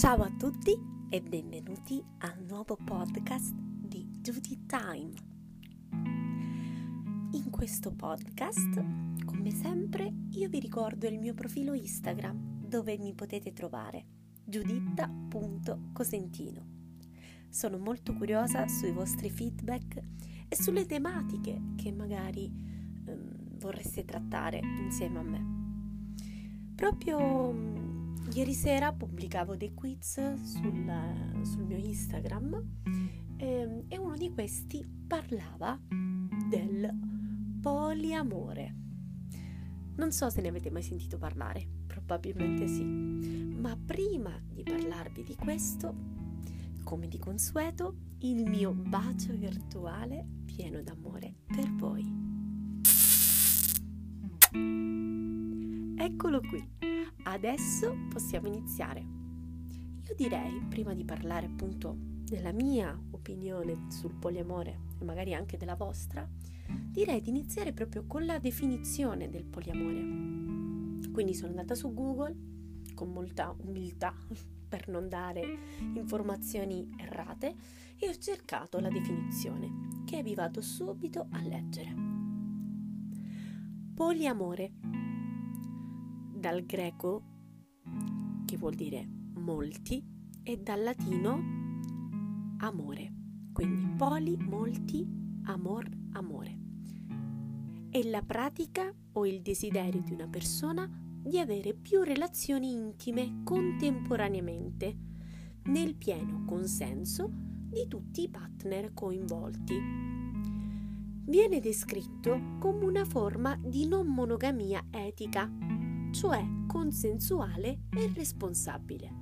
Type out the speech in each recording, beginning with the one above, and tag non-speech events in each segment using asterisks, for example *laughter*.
Ciao a tutti e benvenuti al nuovo podcast di Duty Time. In questo podcast, come sempre, io vi ricordo il mio profilo Instagram dove mi potete trovare giuditta.cosentino. Sono molto curiosa sui vostri feedback e sulle tematiche che magari um, vorreste trattare insieme a me. Proprio Ieri sera pubblicavo dei quiz sul, sul mio Instagram eh, e uno di questi parlava del poliamore. Non so se ne avete mai sentito parlare, probabilmente sì, ma prima di parlarvi di questo, come di consueto, il mio bacio virtuale pieno d'amore per voi. Eccolo qui Adesso possiamo iniziare. Io direi, prima di parlare appunto della mia opinione sul poliamore e magari anche della vostra, direi di iniziare proprio con la definizione del poliamore. Quindi sono andata su Google con molta umiltà *laughs* per non dare informazioni errate e ho cercato la definizione che vi vado subito a leggere. Poliamore dal greco che vuol dire molti e dal latino amore. Quindi poli, molti, amor, amore. È la pratica o il desiderio di una persona di avere più relazioni intime contemporaneamente, nel pieno consenso di tutti i partner coinvolti. Viene descritto come una forma di non monogamia etica cioè consensuale e responsabile.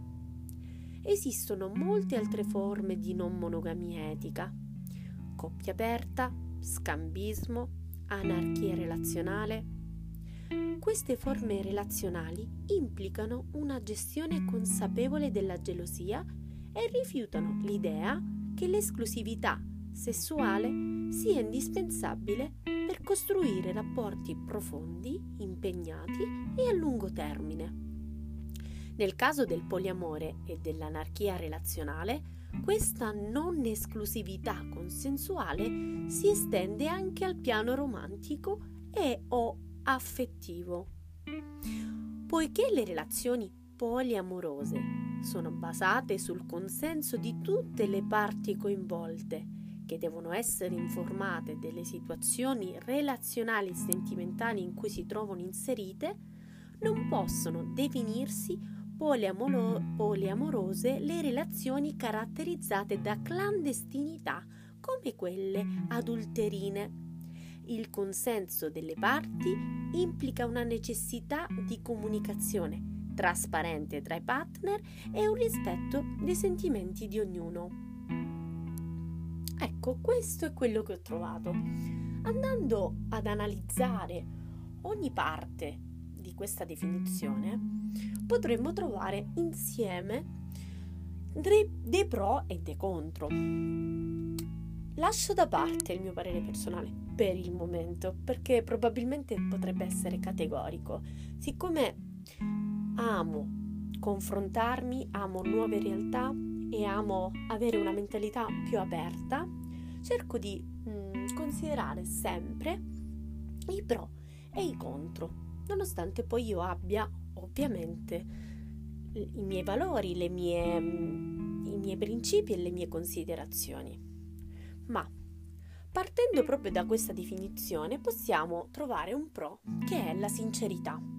Esistono molte altre forme di non monogamia etica, coppia aperta, scambismo, anarchia relazionale. Queste forme relazionali implicano una gestione consapevole della gelosia e rifiutano l'idea che l'esclusività sessuale sia indispensabile costruire rapporti profondi, impegnati e a lungo termine. Nel caso del poliamore e dell'anarchia relazionale, questa non esclusività consensuale si estende anche al piano romantico e o affettivo. Poiché le relazioni poliamorose sono basate sul consenso di tutte le parti coinvolte che devono essere informate delle situazioni relazionali e sentimentali in cui si trovano inserite, non possono definirsi poliamoro- poliamorose le relazioni caratterizzate da clandestinità come quelle adulterine. Il consenso delle parti implica una necessità di comunicazione trasparente tra i partner e un rispetto dei sentimenti di ognuno. Ecco, questo è quello che ho trovato. Andando ad analizzare ogni parte di questa definizione, potremmo trovare insieme dei pro e dei contro. Lascio da parte il mio parere personale per il momento, perché probabilmente potrebbe essere categorico. Siccome amo confrontarmi, amo nuove realtà, e amo avere una mentalità più aperta, cerco di mh, mm, considerare sempre i pro e i contro, nonostante poi io abbia ovviamente i miei valori, mie, mm, i miei principi e le mie considerazioni. Ma partendo proprio da questa definizione possiamo trovare un pro che è la sincerità.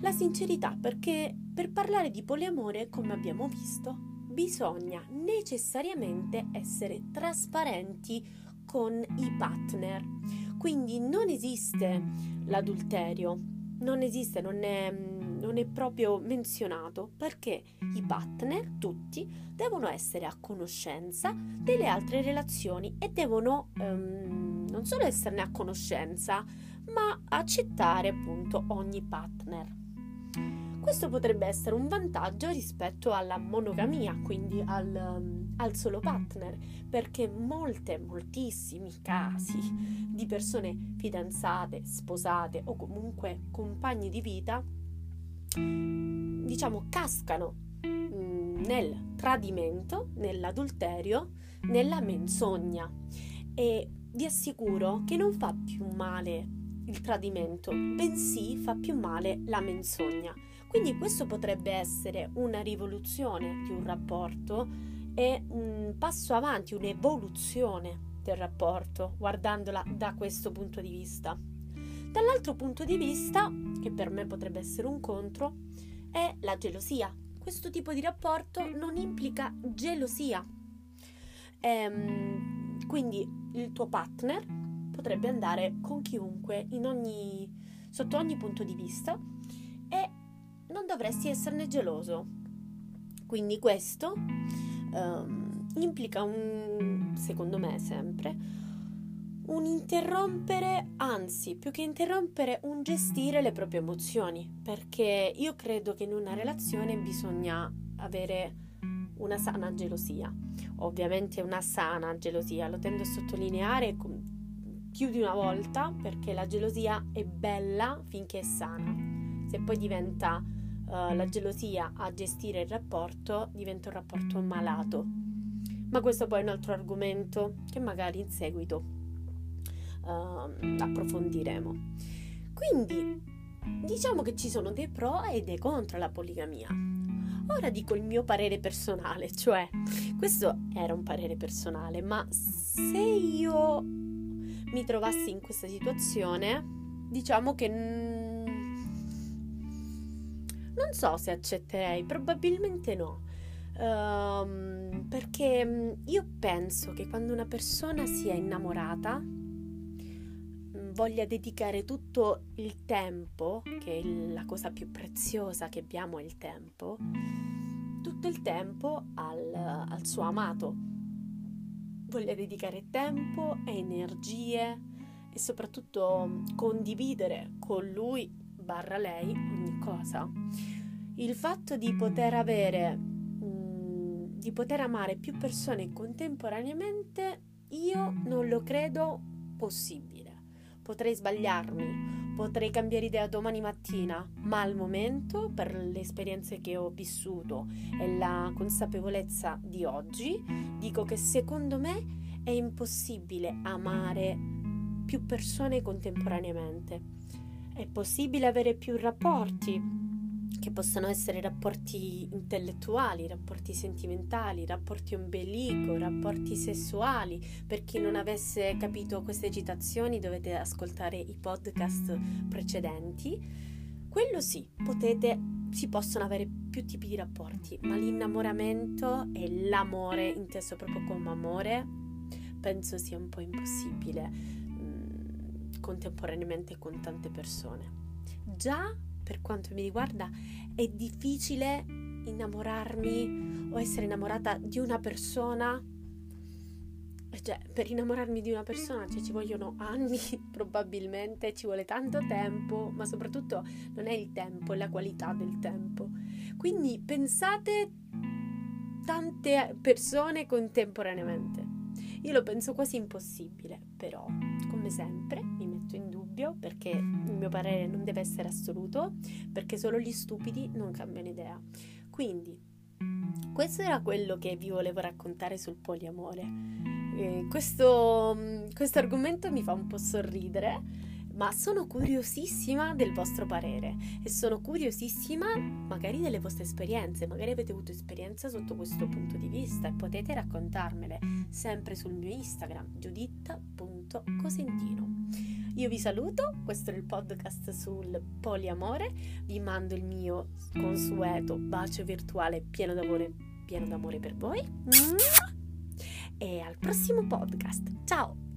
La sincerità perché per parlare di poliamore, come abbiamo visto, bisogna necessariamente essere trasparenti con i partner. Quindi non esiste l'adulterio, non esiste, non è, non è proprio menzionato perché i partner, tutti, devono essere a conoscenza delle altre relazioni e devono um, non solo esserne a conoscenza, ma accettare appunto ogni partner. Questo potrebbe essere un vantaggio rispetto alla monogamia, quindi al, um, al solo partner, perché molte, moltissimi casi di persone fidanzate, sposate o comunque compagni di vita, diciamo, cascano nel tradimento, nell'adulterio, nella menzogna e vi assicuro che non fa più male il tradimento, bensì fa più male la menzogna. Quindi questo potrebbe essere una rivoluzione di un rapporto e un passo avanti, un'evoluzione del rapporto, guardandola da questo punto di vista. Dall'altro punto di vista, che per me potrebbe essere un contro, è la gelosia. Questo tipo di rapporto non implica gelosia. Ehm, quindi il tuo partner potrebbe andare con chiunque ogni, sotto ogni punto di vista non dovresti esserne geloso. Quindi questo um, implica un, secondo me sempre, un interrompere, anzi più che interrompere, un gestire le proprie emozioni, perché io credo che in una relazione bisogna avere una sana gelosia. Ovviamente una sana gelosia, lo tendo a sottolineare più di una volta perché la gelosia è bella finché è sana. Se poi diventa uh, la gelosia a gestire il rapporto, diventa un rapporto malato. Ma questo poi è un altro argomento che magari in seguito uh, approfondiremo. Quindi diciamo che ci sono dei pro e dei contro alla poligamia. Ora dico il mio parere personale, cioè questo era un parere personale, ma se io mi trovassi in questa situazione, diciamo che non so se accetterei, probabilmente no. Um, perché mm, io penso che quando una persona sia innamorata mm, voglia dedicare tutto il tempo, che è la cosa più preziosa che abbiamo è il tempo, tutto il tempo al, al suo amato. Voglia dedicare tempo, energie e soprattutto mm, condividere con lui barra lei cosa il fatto di poter avere, mh, mm, di poter amare più persone contemporaneamente, io non lo credo possibile. Potrei sbagliarmi, potrei cambiare idea domani mattina, ma al momento, per le esperienze che ho vissuto e la consapevolezza di oggi, dico che secondo me è impossibile amare più persone contemporaneamente. È possibile avere più rapporti, che possono essere rapporti intellettuali, rapporti sentimentali, rapporti ombelico, rapporti sessuali. Per chi non avesse capito queste citazioni dovete ascoltare i podcast precedenti. Quello sì, potete, si possono avere più tipi di rapporti, ma l'innamoramento e l'amore, inteso proprio come amore, penso sia un po' impossibile contemporaneamente con tante persone. Già per quanto mi riguarda, è difficile innamorarmi o essere innamorata di una persona. Cioè, per innamorarmi di una persona cioè, ci vogliono anni, *laughs* probabilmente, ci vuole tanto tempo, ma soprattutto non è il tempo, è la qualità del tempo. Quindi pensate tante persone contemporaneamente. Io lo penso quasi impossibile, però, come sempre, mi metto in dubbio perché il mio parere non deve essere assoluto, perché solo gli stupidi non cambiano idea. Quindi, questo era quello che vi volevo raccontare sul poliamore. Eh, questo, questo argomento mi fa un po' sorridere ma sono curiosissima del vostro parere e sono curiosissima magari delle vostre esperienze, magari avete avuto esperienza sotto questo punto di vista e potete raccontarmele sempre sul mio Instagram giuditta.cosentino. Io vi saluto, questo è il podcast sul poliamore, vi mando il mio consueto bacio virtuale pieno d'amore, pieno d'amore per voi e al prossimo podcast. Ciao!